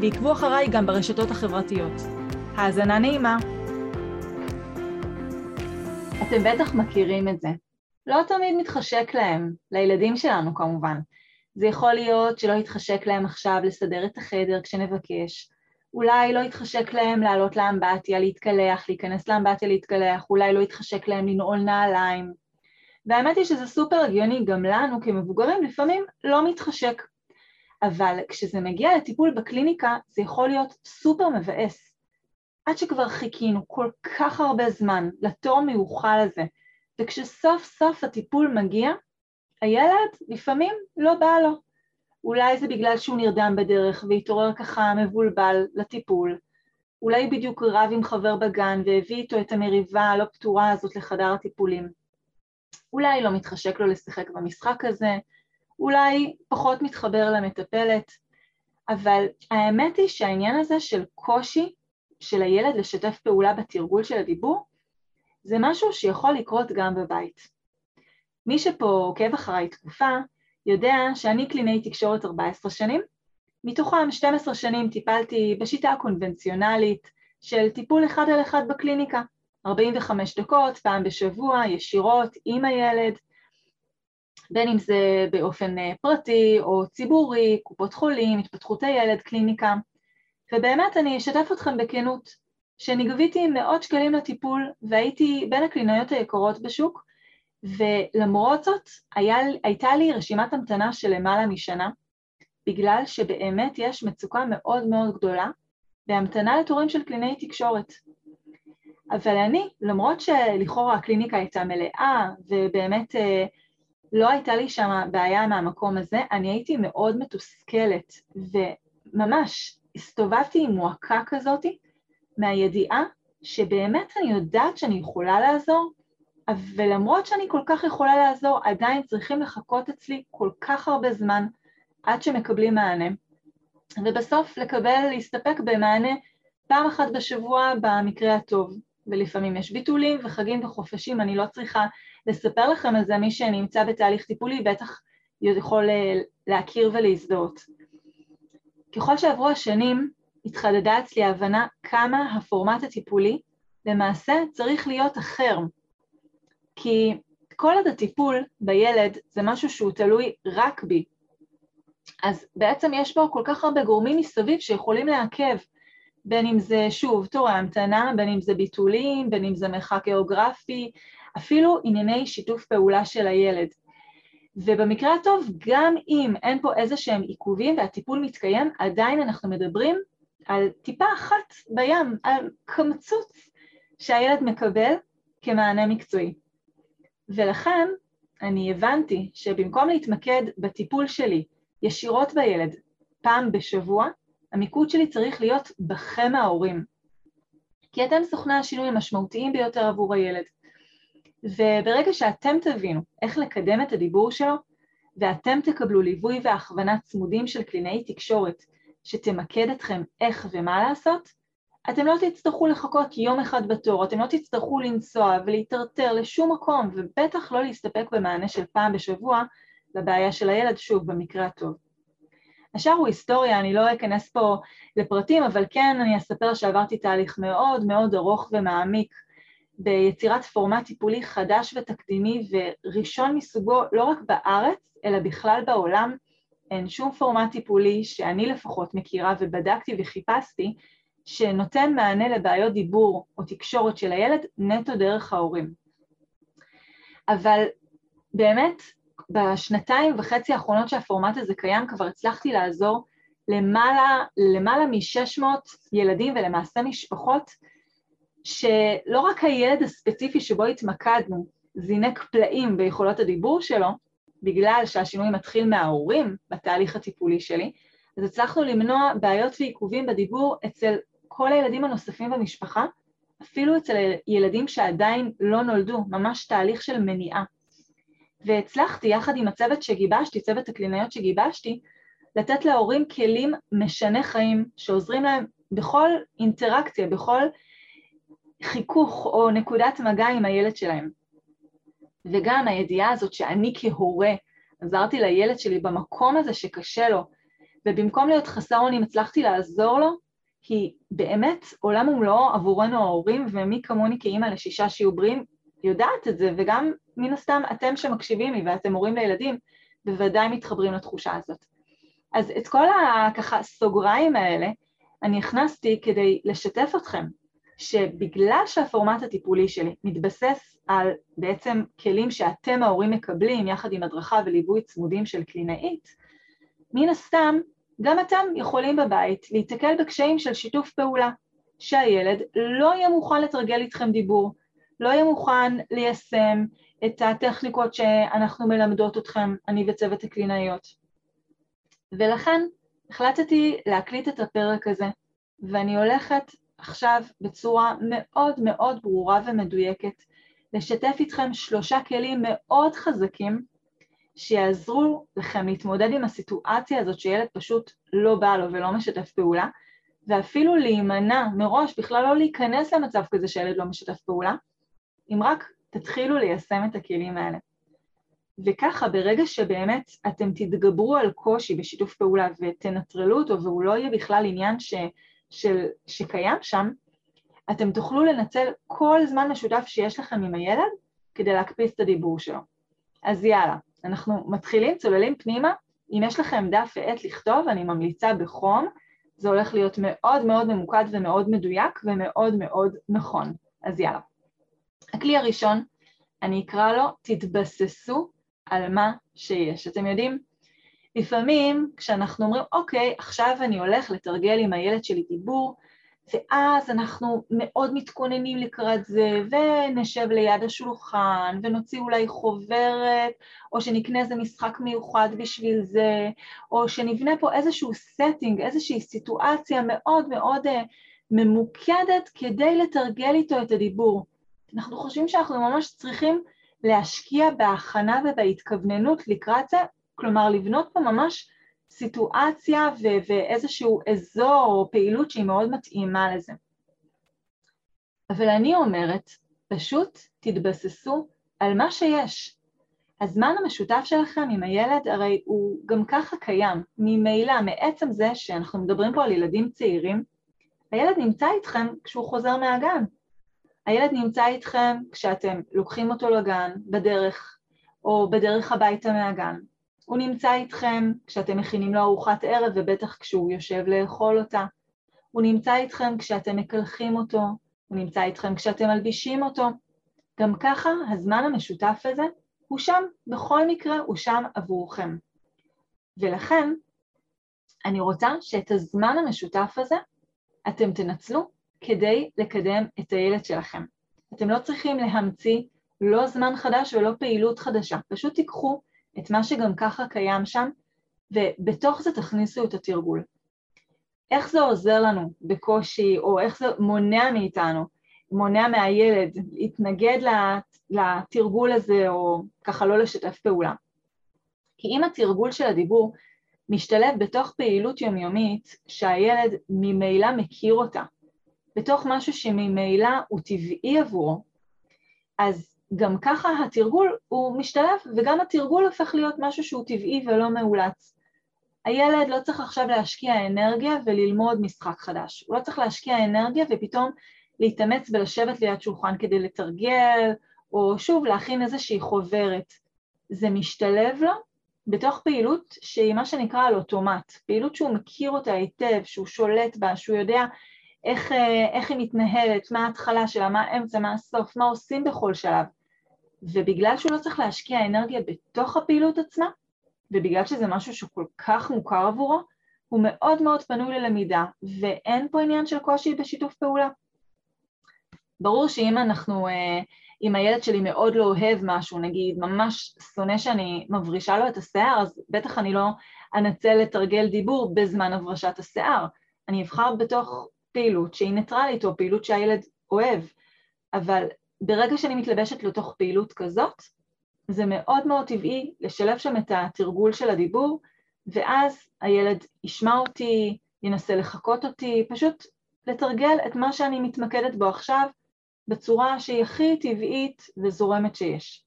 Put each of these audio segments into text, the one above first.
ועקבו אחריי גם ברשתות החברתיות. האזנה נעימה. אתם בטח מכירים את זה. לא תמיד מתחשק להם, לילדים שלנו כמובן. זה יכול להיות שלא יתחשק להם עכשיו לסדר את החדר כשנבקש, אולי לא יתחשק להם לעלות לאמבטיה, להתקלח, להיכנס לאמבטיה להתקלח, אולי לא יתחשק להם לנעול נעליים. והאמת היא שזה סופר הגיוני גם לנו כמבוגרים, לפעמים לא מתחשק. אבל כשזה מגיע לטיפול בקליניקה זה יכול להיות סופר מבאס. עד שכבר חיכינו כל כך הרבה זמן לתור מיוחל הזה, וכשסוף סוף הטיפול מגיע, הילד לפעמים לא בא לו. אולי זה בגלל שהוא נרדם בדרך והתעורר ככה מבולבל לטיפול, אולי בדיוק רב עם חבר בגן והביא איתו את המריבה הלא פתורה הזאת לחדר הטיפולים. אולי לא מתחשק לו לשחק במשחק הזה, אולי פחות מתחבר למטפלת, אבל האמת היא שהעניין הזה של קושי של הילד לשתף פעולה בתרגול של הדיבור, זה משהו שיכול לקרות גם בבית. מי שפה עוקב אחריי תקופה, יודע שאני קלינאי תקשורת 14 שנים, מתוכם 12 שנים טיפלתי בשיטה הקונבנציונלית של טיפול אחד על אחד בקליניקה, 45 דקות, פעם בשבוע, ישירות, עם הילד, בין אם זה באופן אה, פרטי או ציבורי, קופות חולים, התפתחות הילד, קליניקה, ובאמת אני אשתף אתכם בכנות, שאני גביתי מאות שקלים לטיפול והייתי בין הקלינאיות היקרות בשוק, ולמרות זאת היה, הייתה לי רשימת המתנה של למעלה משנה, בגלל שבאמת יש מצוקה מאוד מאוד גדולה בהמתנה לתורים של קלינאי תקשורת. אבל אני, למרות שלכאורה הקליניקה הייתה מלאה ובאמת אה, לא הייתה לי שם בעיה מהמקום הזה, אני הייתי מאוד מתוסכלת וממש הסתובבתי עם מועקה כזאתי מהידיעה שבאמת אני יודעת שאני יכולה לעזור, ולמרות שאני כל כך יכולה לעזור, עדיין צריכים לחכות אצלי כל כך הרבה זמן עד שמקבלים מענה. ובסוף לקבל, להסתפק במענה פעם אחת בשבוע במקרה הטוב. ולפעמים יש ביטולים וחגים וחופשים, אני לא צריכה לספר לכם על זה, מי שנמצא בתהליך טיפולי בטח יכול אה, להכיר ולהזדהות. ככל שעברו השנים, התחדדה אצלי ההבנה כמה הפורמט הטיפולי למעשה צריך להיות אחר. כי כל עוד הטיפול בילד זה משהו שהוא תלוי רק בי, אז בעצם יש פה כל כך הרבה גורמים מסביב שיכולים לעכב, בין אם זה, שוב, תורי המתנה, בין אם זה ביטולים, בין אם זה מרחק גיאוגרפי, אפילו ענייני שיתוף פעולה של הילד. ובמקרה הטוב, גם אם אין פה איזה שהם עיכובים והטיפול מתקיים, עדיין אנחנו מדברים על טיפה אחת בים, על קמצוץ שהילד מקבל כמענה מקצועי. ולכן אני הבנתי שבמקום להתמקד בטיפול שלי ישירות בילד פעם בשבוע, המיקוד שלי צריך להיות בכם ההורים. כי אתם סוכני השינוי המשמעותיים ביותר עבור הילד. וברגע שאתם תבינו איך לקדם את הדיבור שלו, ואתם תקבלו ליווי והכוונה צמודים של קלינאי תקשורת שתמקד אתכם איך ומה לעשות, אתם לא תצטרכו לחכות יום אחד בתור, אתם לא תצטרכו לנסוע ולהיטרטר לשום מקום, ובטח לא להסתפק במענה של פעם בשבוע לבעיה של הילד, שוב, במקרה הטוב. השאר הוא היסטוריה, אני לא אכנס פה לפרטים, אבל כן אני אספר שעברתי תהליך מאוד מאוד ארוך ומעמיק ביצירת פורמט טיפולי חדש ותקדימי וראשון מסוגו לא רק בארץ, אלא בכלל בעולם. אין שום פורמט טיפולי שאני לפחות מכירה ובדקתי וחיפשתי, שנותן מענה לבעיות דיבור או תקשורת של הילד נטו דרך ההורים. אבל באמת בשנתיים וחצי האחרונות שהפורמט הזה קיים כבר הצלחתי לעזור למעלה, למעלה מ-600 ילדים ולמעשה משפחות שלא רק הילד הספציפי שבו התמקדנו זינק פלאים ביכולות הדיבור שלו, בגלל שהשינוי מתחיל מההורים בתהליך הטיפולי שלי, אז הצלחנו למנוע בעיות ועיכובים בדיבור אצל כל הילדים הנוספים במשפחה, אפילו אצל ילדים שעדיין לא נולדו, ממש תהליך של מניעה. והצלחתי, יחד עם הצוות שגיבשתי, צוות הקלינאיות שגיבשתי, לתת להורים כלים משני חיים שעוזרים להם בכל אינטראקציה, בכל חיכוך או נקודת מגע עם הילד שלהם. וגם הידיעה הזאת שאני כהורה עזרתי לילד שלי במקום הזה שקשה לו, ובמקום להיות חסר אונים הצלחתי לעזור לו, כי באמת עולם ומלואו עבורנו ההורים, ומי כמוני כאימא לשישה שיהיו בריאים יודעת את זה, וגם מן הסתם אתם שמקשיבים לי ואתם הורים לילדים, בוודאי מתחברים לתחושה הזאת. אז את כל הככה סוגריים האלה אני הכנסתי כדי לשתף אתכם שבגלל שהפורמט הטיפולי שלי מתבסס על בעצם כלים שאתם ההורים מקבלים יחד עם הדרכה וליווי צמודים של קלינאית, מן הסתם גם אתם יכולים בבית להיתקל בקשיים של שיתוף פעולה, שהילד לא יהיה מוכן לתרגל איתכם דיבור, לא יהיה מוכן ליישם את הטכניקות שאנחנו מלמדות אתכם, אני וצוות הקלינאיות. ולכן החלטתי להקליט את הפרק הזה, ואני הולכת עכשיו בצורה מאוד מאוד ברורה ומדויקת לשתף איתכם שלושה כלים מאוד חזקים שיעזרו לכם להתמודד עם הסיטואציה הזאת שילד פשוט לא בא לו ולא משתף פעולה, ואפילו להימנע מראש, בכלל לא להיכנס למצב כזה שילד לא משתף פעולה, אם רק תתחילו ליישם את הכלים האלה. וככה ברגע שבאמת אתם תתגברו על קושי בשיתוף פעולה ותנטרלו אותו והוא לא יהיה בכלל עניין ש, של, שקיים שם, אתם תוכלו לנצל כל זמן משותף שיש לכם עם הילד כדי להקפיץ את הדיבור שלו. אז יאללה, אנחנו מתחילים, צוללים פנימה, אם יש לכם דף ועט לכתוב, אני ממליצה בחום, זה הולך להיות מאוד מאוד ממוקד ומאוד מדויק ומאוד מאוד נכון. אז יאללה. הכלי הראשון, אני אקרא לו תתבססו על מה שיש. אתם יודעים, לפעמים כשאנחנו אומרים, אוקיי, עכשיו אני הולך לתרגל עם הילד שלי דיבור, ואז אנחנו מאוד מתכוננים לקראת זה, ונשב ליד השולחן, ונוציא אולי חוברת, או שנקנה איזה משחק מיוחד בשביל זה, או שנבנה פה איזשהו setting, איזושהי סיטואציה מאוד מאוד אה, ממוקדת כדי לתרגל איתו את הדיבור. אנחנו חושבים שאנחנו ממש צריכים להשקיע בהכנה ובהתכווננות לקראת זה, כלומר לבנות פה ממש סיטואציה ו- ואיזשהו אזור או פעילות שהיא מאוד מתאימה לזה. אבל אני אומרת, פשוט תתבססו על מה שיש. הזמן המשותף שלכם עם הילד הרי הוא גם ככה קיים, ממילא, מעצם זה שאנחנו מדברים פה על ילדים צעירים, הילד נמצא איתכם כשהוא חוזר מהגן. הילד נמצא איתכם כשאתם לוקחים אותו לגן, בדרך, או בדרך הביתה מהגן. הוא נמצא איתכם כשאתם מכינים לו ארוחת ערב ובטח כשהוא יושב לאכול אותה. הוא נמצא איתכם כשאתם מקלחים אותו, הוא נמצא איתכם כשאתם מלבישים אותו. גם ככה הזמן המשותף הזה הוא שם, בכל מקרה הוא שם עבורכם. ולכן אני רוצה שאת הזמן המשותף הזה אתם תנצלו כדי לקדם את הילד שלכם. אתם לא צריכים להמציא לא זמן חדש ולא פעילות חדשה, פשוט תיקחו את מה שגם ככה קיים שם, ובתוך זה תכניסו את התרגול. איך זה עוזר לנו בקושי, או איך זה מונע מאיתנו, מונע מהילד להתנגד לתרגול הזה, או ככה לא לשתף פעולה. כי אם התרגול של הדיבור משתלב בתוך פעילות יומיומית שהילד ממילא מכיר אותה, בתוך משהו שממילא הוא טבעי עבורו, אז גם ככה התרגול הוא משתלב, וגם התרגול הופך להיות משהו שהוא טבעי ולא מאולץ. הילד לא צריך עכשיו להשקיע אנרגיה וללמוד משחק חדש. הוא לא צריך להשקיע אנרגיה ופתאום להתאמץ ולשבת ליד שולחן כדי לתרגל, או שוב להכין איזושהי חוברת. זה משתלב לו בתוך פעילות שהיא מה שנקרא על אוטומט, פעילות שהוא מכיר אותה היטב, שהוא שולט בה, שהוא יודע איך, איך היא מתנהלת, מה ההתחלה שלה, מה האמצע, מה הסוף, מה עושים בכל שלב. ובגלל שהוא לא צריך להשקיע אנרגיה בתוך הפעילות עצמה, ובגלל שזה משהו שכל כך מוכר עבורו, הוא מאוד מאוד פנוי ללמידה, ואין פה עניין של קושי בשיתוף פעולה. ברור שאם אנחנו, אה, אם הילד שלי מאוד לא אוהב משהו, נגיד ממש שונא שאני מברישה לו את השיער, אז בטח אני לא אנצל לתרגל דיבור בזמן הברשת השיער. אני אבחר בתוך פעילות שהיא ניטרלית או פעילות שהילד אוהב, אבל ברגע שאני מתלבשת לתוך פעילות כזאת, זה מאוד מאוד טבעי לשלב שם את התרגול של הדיבור, ואז הילד ישמע אותי, ינסה לחקות אותי, פשוט לתרגל את מה שאני מתמקדת בו עכשיו בצורה שהיא הכי טבעית וזורמת שיש.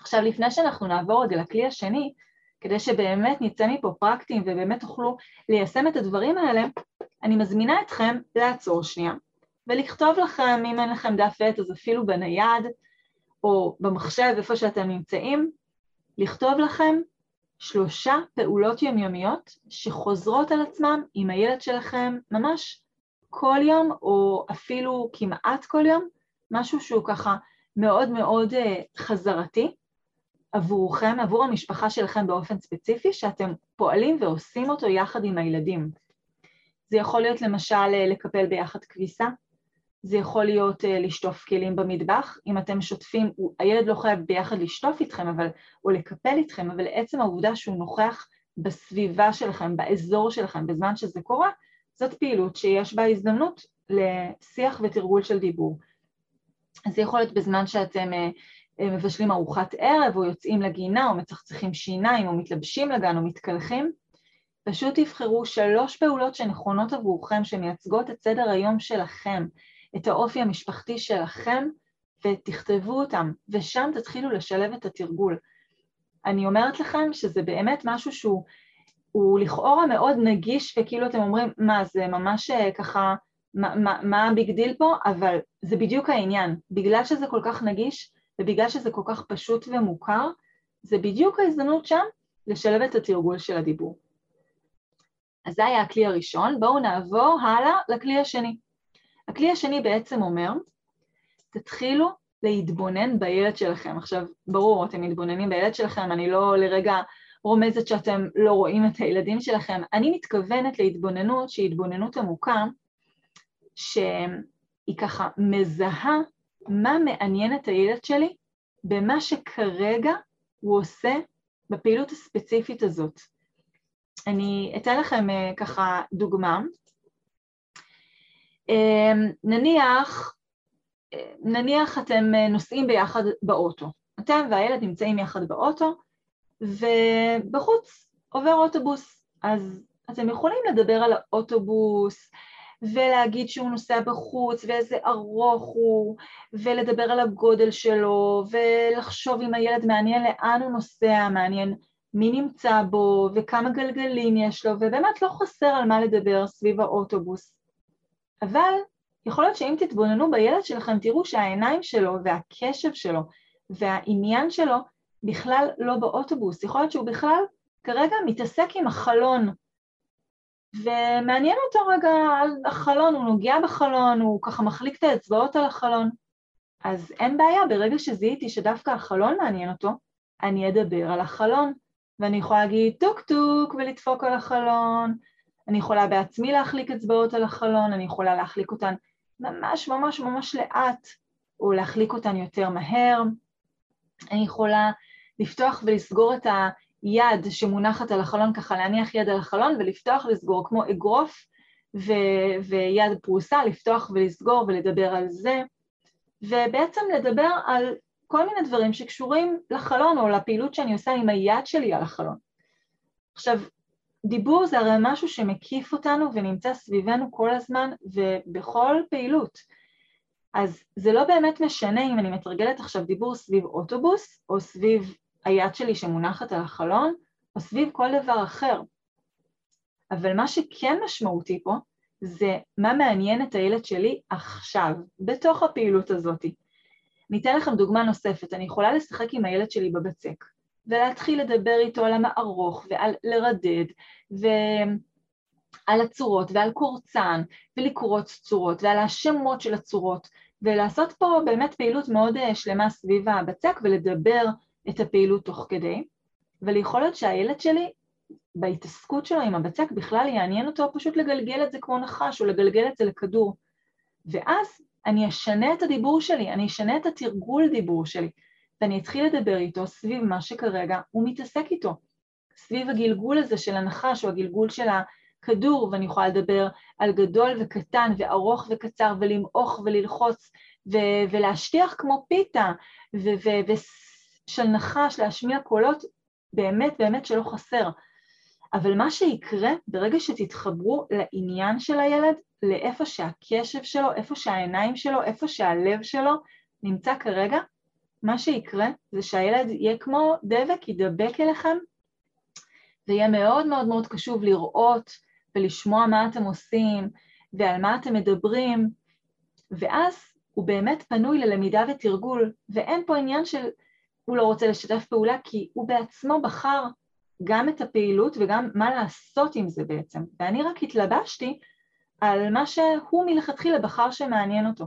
עכשיו, לפני שאנחנו נעבור רגע לכלי השני, כדי שבאמת נצא מפה פרקטיים ובאמת תוכלו ליישם את הדברים האלה, אני מזמינה אתכם לעצור שנייה ולכתוב לכם, אם אין לכם דף עט אז אפילו בנייד או במחשב, איפה שאתם נמצאים, לכתוב לכם שלושה פעולות יומיומיות שחוזרות על עצמם עם הילד שלכם ממש כל יום או אפילו כמעט כל יום, משהו שהוא ככה מאוד מאוד אה, חזרתי עבורכם, עבור המשפחה שלכם באופן ספציפי, שאתם פועלים ועושים אותו יחד עם הילדים. זה יכול להיות למשל אה, לקפל ביחד כביסה, זה יכול להיות uh, לשטוף כלים במטבח, אם אתם שוטפים, הילד לא חייב ביחד לשטוף איתכם אבל, או לקפל איתכם, אבל עצם העובדה שהוא נוכח בסביבה שלכם, באזור שלכם, בזמן שזה קורה, זאת פעילות שיש בה הזדמנות לשיח ותרגול של דיבור. זה יכול להיות בזמן שאתם uh, מבשלים ארוחת ערב, או יוצאים לגינה, או מצחצחים שיניים, או מתלבשים לגן, או מתקלחים. פשוט תבחרו שלוש פעולות שנכונות עבורכם, שמייצגות את סדר היום שלכם, את האופי המשפחתי שלכם ותכתבו אותם, ושם תתחילו לשלב את התרגול. אני אומרת לכם שזה באמת משהו שהוא הוא לכאורה מאוד נגיש, וכאילו אתם אומרים, מה, זה ממש אה, ככה, מה, מה, ה big deal פה? אבל זה בדיוק העניין. בגלל שזה כל כך נגיש, ובגלל שזה כל כך פשוט ומוכר, זה בדיוק ההזדמנות שם לשלב את התרגול של הדיבור. אז זה היה הכלי הראשון, בואו נעבור הלאה לכלי השני. הכלי השני בעצם אומר, תתחילו להתבונן בילד שלכם. עכשיו, ברור, אתם מתבוננים בילד שלכם, אני לא לרגע רומזת שאתם לא רואים את הילדים שלכם, אני מתכוונת להתבוננות שהיא התבוננות עמוקה, שהיא ככה מזהה מה מעניין את הילד שלי במה שכרגע הוא עושה בפעילות הספציפית הזאת. אני אתן לכם אה, ככה דוגמה. אמ, נניח, נניח אתם נוסעים ביחד באוטו, אתם והילד נמצאים יחד באוטו ובחוץ עובר אוטובוס, אז אתם יכולים לדבר על האוטובוס ולהגיד שהוא נוסע בחוץ ואיזה ארוך הוא ולדבר על הגודל שלו ולחשוב אם הילד מעניין לאן הוא נוסע, מעניין מי נמצא בו וכמה גלגלים יש לו ובאמת לא חסר על מה לדבר סביב האוטובוס. אבל יכול להיות שאם תתבוננו בילד שלכם תראו שהעיניים שלו והקשב שלו והעניין שלו בכלל לא באוטובוס, יכול להיות שהוא בכלל כרגע מתעסק עם החלון. ומעניין אותו רגע על החלון, הוא נוגע בחלון, הוא ככה מחליק את האצבעות על החלון. אז אין בעיה, ברגע שזיהיתי שדווקא החלון מעניין אותו, אני אדבר על החלון ואני יכולה להגיד טוק טוק ולדפוק על החלון אני יכולה בעצמי להחליק אצבעות על החלון, אני יכולה להחליק אותן ממש ממש ממש לאט, או להחליק אותן יותר מהר. אני יכולה לפתוח ולסגור את היד שמונחת על החלון, ככה להניח יד על החלון ולפתוח ולסגור כמו אגרוף ו- ויד פרוסה, לפתוח ולסגור ולדבר על זה, ובעצם לדבר על כל מיני דברים שקשורים לחלון או לפעילות שאני עושה עם היד שלי על החלון. עכשיו, דיבור זה הרי משהו שמקיף אותנו ונמצא סביבנו כל הזמן ובכל פעילות. אז זה לא באמת משנה אם אני מתרגלת עכשיו דיבור סביב אוטובוס, או סביב היד שלי שמונחת על החלון, או סביב כל דבר אחר. אבל מה שכן משמעותי פה, זה מה מעניין את הילד שלי עכשיו, בתוך הפעילות הזאת. ניתן לכם דוגמה נוספת, אני יכולה לשחק עם הילד שלי בבצק. ולהתחיל לדבר איתו על המערוך ועל לרדד ועל הצורות ועל קורצן ולקרוץ צורות ועל השמות של הצורות ולעשות פה באמת פעילות מאוד אה, שלמה סביב הבצק ולדבר את הפעילות תוך כדי אבל להיות שהילד שלי בהתעסקות שלו עם הבצק בכלל יעניין אותו פשוט לגלגל את זה כמו נחש או לגלגל את זה לכדור ואז אני אשנה את הדיבור שלי, אני אשנה את התרגול דיבור שלי ואני אתחיל לדבר איתו סביב מה שכרגע הוא מתעסק איתו, סביב הגלגול הזה של הנחש או הגלגול של הכדור, ואני יכולה לדבר על גדול וקטן וארוך וקצר ולמעוך וללחוץ ו- ולהשטיח כמו פיתה ושל נחש, להשמיע קולות, באמת באמת שלא חסר. אבל מה שיקרה ברגע שתתחברו לעניין של הילד, לאיפה שהקשב שלו, איפה שהעיניים שלו, איפה שהלב שלו נמצא כרגע, מה שיקרה זה שהילד יהיה כמו דבק, ידבק אליכם, ויהיה מאוד מאוד מאוד קשוב לראות ולשמוע מה אתם עושים ועל מה אתם מדברים, ואז הוא באמת פנוי ללמידה ותרגול, ואין פה עניין של הוא לא רוצה לשתף פעולה, כי הוא בעצמו בחר גם את הפעילות וגם מה לעשות עם זה בעצם. ואני רק התלבשתי על מה שהוא מלכתחילה בחר שמעניין אותו.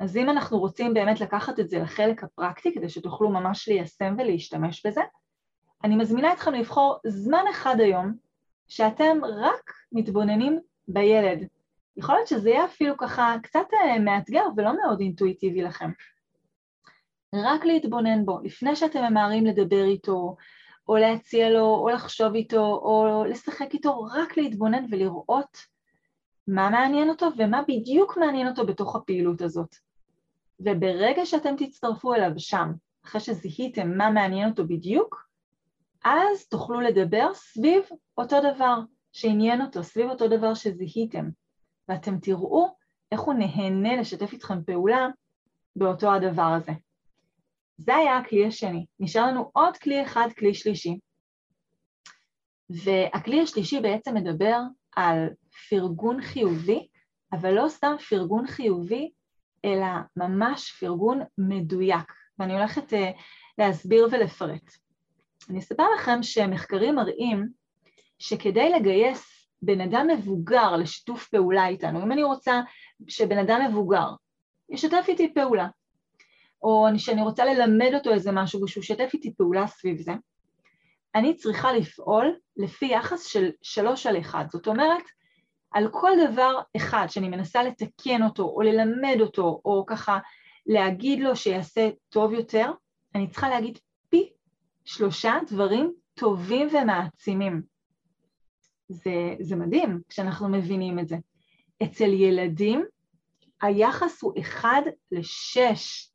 אז אם אנחנו רוצים באמת לקחת את זה לחלק הפרקטי, כדי שתוכלו ממש ליישם ולהשתמש בזה, אני מזמינה אתכם לבחור זמן אחד היום שאתם רק מתבוננים בילד. יכול להיות שזה יהיה אפילו ככה קצת אה, מאתגר ולא מאוד אינטואיטיבי לכם. רק להתבונן בו, לפני שאתם ממהרים לדבר איתו, או להציע לו, או לחשוב איתו, או לשחק איתו, רק להתבונן ולראות מה מעניין אותו ומה בדיוק מעניין אותו בתוך הפעילות הזאת. וברגע שאתם תצטרפו אליו שם, אחרי שזיהיתם מה מעניין אותו בדיוק, אז תוכלו לדבר סביב אותו דבר שעניין אותו, סביב אותו דבר שזיהיתם, ואתם תראו איך הוא נהנה לשתף איתכם פעולה באותו הדבר הזה. זה היה הכלי השני. נשאר לנו עוד כלי אחד, כלי שלישי. והכלי השלישי בעצם מדבר על פרגון חיובי, אבל לא סתם פרגון חיובי, אלא ממש פרגון מדויק. ואני הולכת uh, להסביר ולפרט. אני אספר לכם שמחקרים מראים שכדי לגייס בן אדם מבוגר לשיתוף פעולה איתנו, אם אני רוצה שבן אדם מבוגר ישתף איתי פעולה, או שאני רוצה ללמד אותו איזה משהו ושהוא ישתף איתי פעולה סביב זה, אני צריכה לפעול לפי יחס של שלוש על אחד. זאת אומרת, על כל דבר אחד שאני מנסה לתקן אותו או ללמד אותו או ככה להגיד לו שיעשה טוב יותר, אני צריכה להגיד פי שלושה דברים טובים ומעצימים. זה, זה מדהים כשאנחנו מבינים את זה. אצל ילדים היחס הוא אחד לשש,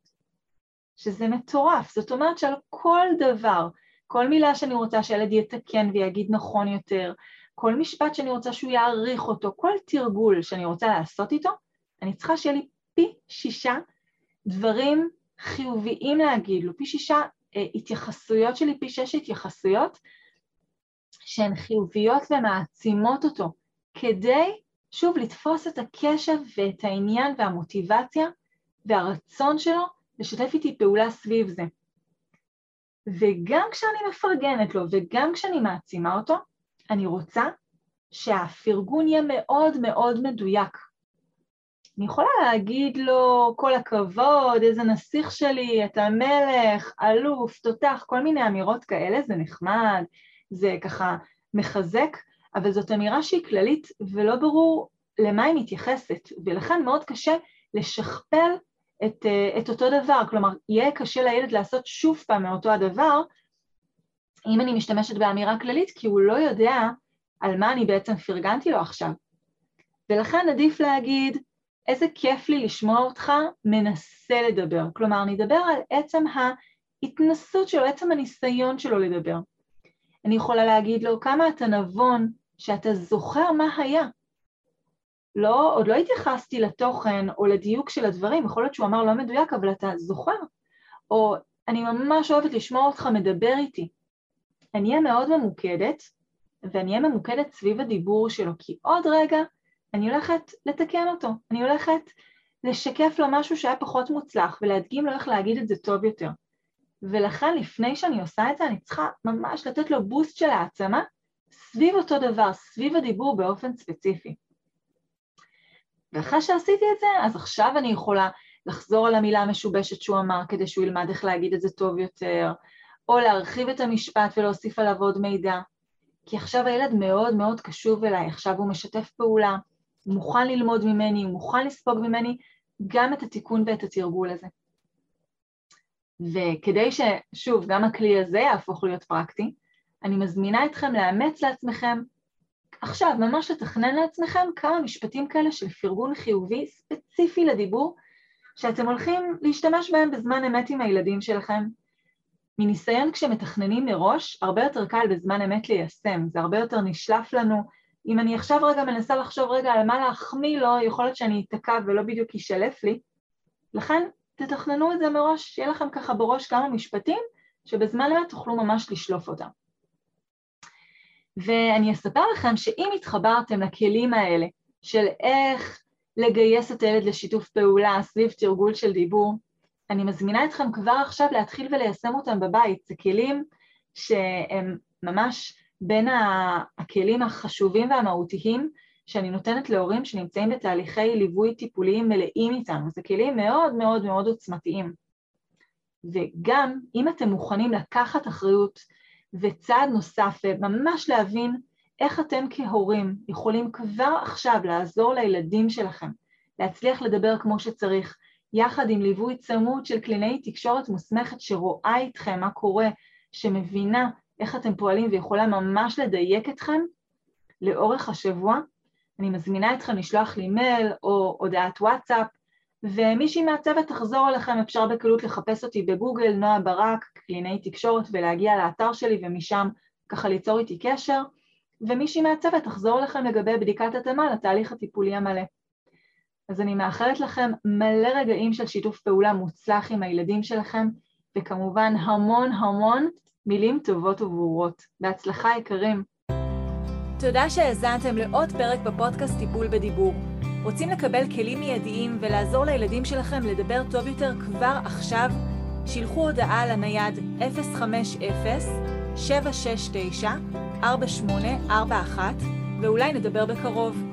שזה מטורף. זאת אומרת שעל כל דבר, כל מילה שאני רוצה שהילד יתקן ויגיד נכון יותר, כל משפט שאני רוצה שהוא יעריך אותו, כל תרגול שאני רוצה לעשות איתו, אני צריכה שיהיה לי פי שישה דברים חיוביים להגיד לו, פי שישה אה, התייחסויות שלי, פי שש התייחסויות שהן חיוביות ומעצימות אותו, כדי, שוב, לתפוס את הקשב ואת העניין והמוטיבציה והרצון שלו לשתף איתי פעולה סביב זה. וגם כשאני מפרגנת לו וגם כשאני מעצימה אותו, אני רוצה שהפרגון יהיה מאוד מאוד מדויק. אני יכולה להגיד לו כל הכבוד, איזה נסיך שלי, אתה מלך, אלוף, תותח, כל מיני אמירות כאלה, זה נחמד, זה ככה מחזק, אבל זאת אמירה שהיא כללית ולא ברור למה היא מתייחסת, ולכן מאוד קשה לשכפל את, את אותו דבר, כלומר, יהיה קשה לילד לעשות שוב פעם מאותו הדבר, אם אני משתמשת באמירה כללית, כי הוא לא יודע על מה אני בעצם פרגנתי לו עכשיו. ולכן עדיף להגיד, איזה כיף לי לשמוע אותך מנסה לדבר. כלומר, אני אדבר על עצם ההתנסות שלו, עצם הניסיון שלו לדבר. אני יכולה להגיד לו, כמה אתה נבון שאתה זוכר מה היה. לא, עוד לא התייחסתי לתוכן או לדיוק של הדברים, יכול להיות שהוא אמר לא מדויק, אבל אתה זוכר. או אני ממש אוהבת לשמוע אותך מדבר איתי. אני אהיה מאוד ממוקדת, ואני אהיה ממוקדת סביב הדיבור שלו, כי עוד רגע אני הולכת לתקן אותו, אני הולכת לשקף לו משהו שהיה פחות מוצלח ולהדגים לו איך להגיד את זה טוב יותר. ולכן לפני שאני עושה את זה אני צריכה ממש לתת לו בוסט של העצמה סביב אותו דבר, סביב הדיבור באופן ספציפי. ואחרי שעשיתי את זה, אז עכשיו אני יכולה לחזור על המילה המשובשת שהוא אמר כדי שהוא ילמד איך להגיד את זה טוב יותר, או להרחיב את המשפט ולהוסיף עליו עוד מידע. כי עכשיו הילד מאוד מאוד קשוב אליי, עכשיו הוא משתף פעולה, הוא מוכן ללמוד ממני, הוא מוכן לספוג ממני גם את התיקון ואת התרגול הזה. וכדי ששוב, גם הכלי הזה יהפוך להיות פרקטי, אני מזמינה אתכם לאמץ לעצמכם, עכשיו, ממש לתכנן לעצמכם כמה משפטים כאלה של פרגון חיובי ספציפי לדיבור, שאתם הולכים להשתמש בהם בזמן אמת עם הילדים שלכם. מניסיון כשמתכננים מראש, הרבה יותר קל בזמן אמת ליישם, זה הרבה יותר נשלף לנו. אם אני עכשיו רגע מנסה לחשוב רגע על מה להחמיא לו, יכול להיות שאני אתקע ולא בדיוק יישלף לי. לכן תתכננו את זה מראש, שיהיה לכם ככה בראש כמה משפטים, שבזמן אמת תוכלו ממש לשלוף אותם. ואני אספר לכם שאם התחברתם לכלים האלה של איך לגייס את הילד לשיתוף פעולה סביב תרגול של דיבור, אני מזמינה אתכם כבר עכשיו להתחיל וליישם אותם בבית. זה כלים שהם ממש בין הכלים החשובים והמהותיים שאני נותנת להורים שנמצאים בתהליכי ליווי טיפוליים מלאים איתנו. זה כלים מאוד מאוד מאוד עוצמתיים. וגם אם אתם מוכנים לקחת אחריות וצעד נוסף, ממש להבין איך אתם כהורים יכולים כבר עכשיו לעזור לילדים שלכם להצליח לדבר כמו שצריך, יחד עם ליווי צמוד של קלינאי תקשורת מוסמכת שרואה איתכם מה קורה, שמבינה איך אתם פועלים ויכולה ממש לדייק אתכם לאורך השבוע. אני מזמינה אתכם לשלוח לי מייל או הודעת וואטסאפ, ומישהי מהצוות תחזור אליכם, אפשר בקלות לחפש אותי בגוגל, נועה ברק, קלינאי תקשורת, ולהגיע לאתר שלי ומשם ככה ליצור איתי קשר, ומישהי מהצוות תחזור אליכם לגבי בדיקת התאמה לתהליך הטיפולי המלא. אז אני מאחלת לכם מלא רגעים של שיתוף פעולה מוצלח עם הילדים שלכם, וכמובן המון המון מילים טובות וברורות. בהצלחה יקרים. תודה שהאזנתם לעוד פרק בפודקאסט טיפול בדיבור. רוצים לקבל כלים מיידיים ולעזור לילדים שלכם לדבר טוב יותר כבר עכשיו? שילחו הודעה לנייד 050-769-4841 ואולי נדבר בקרוב.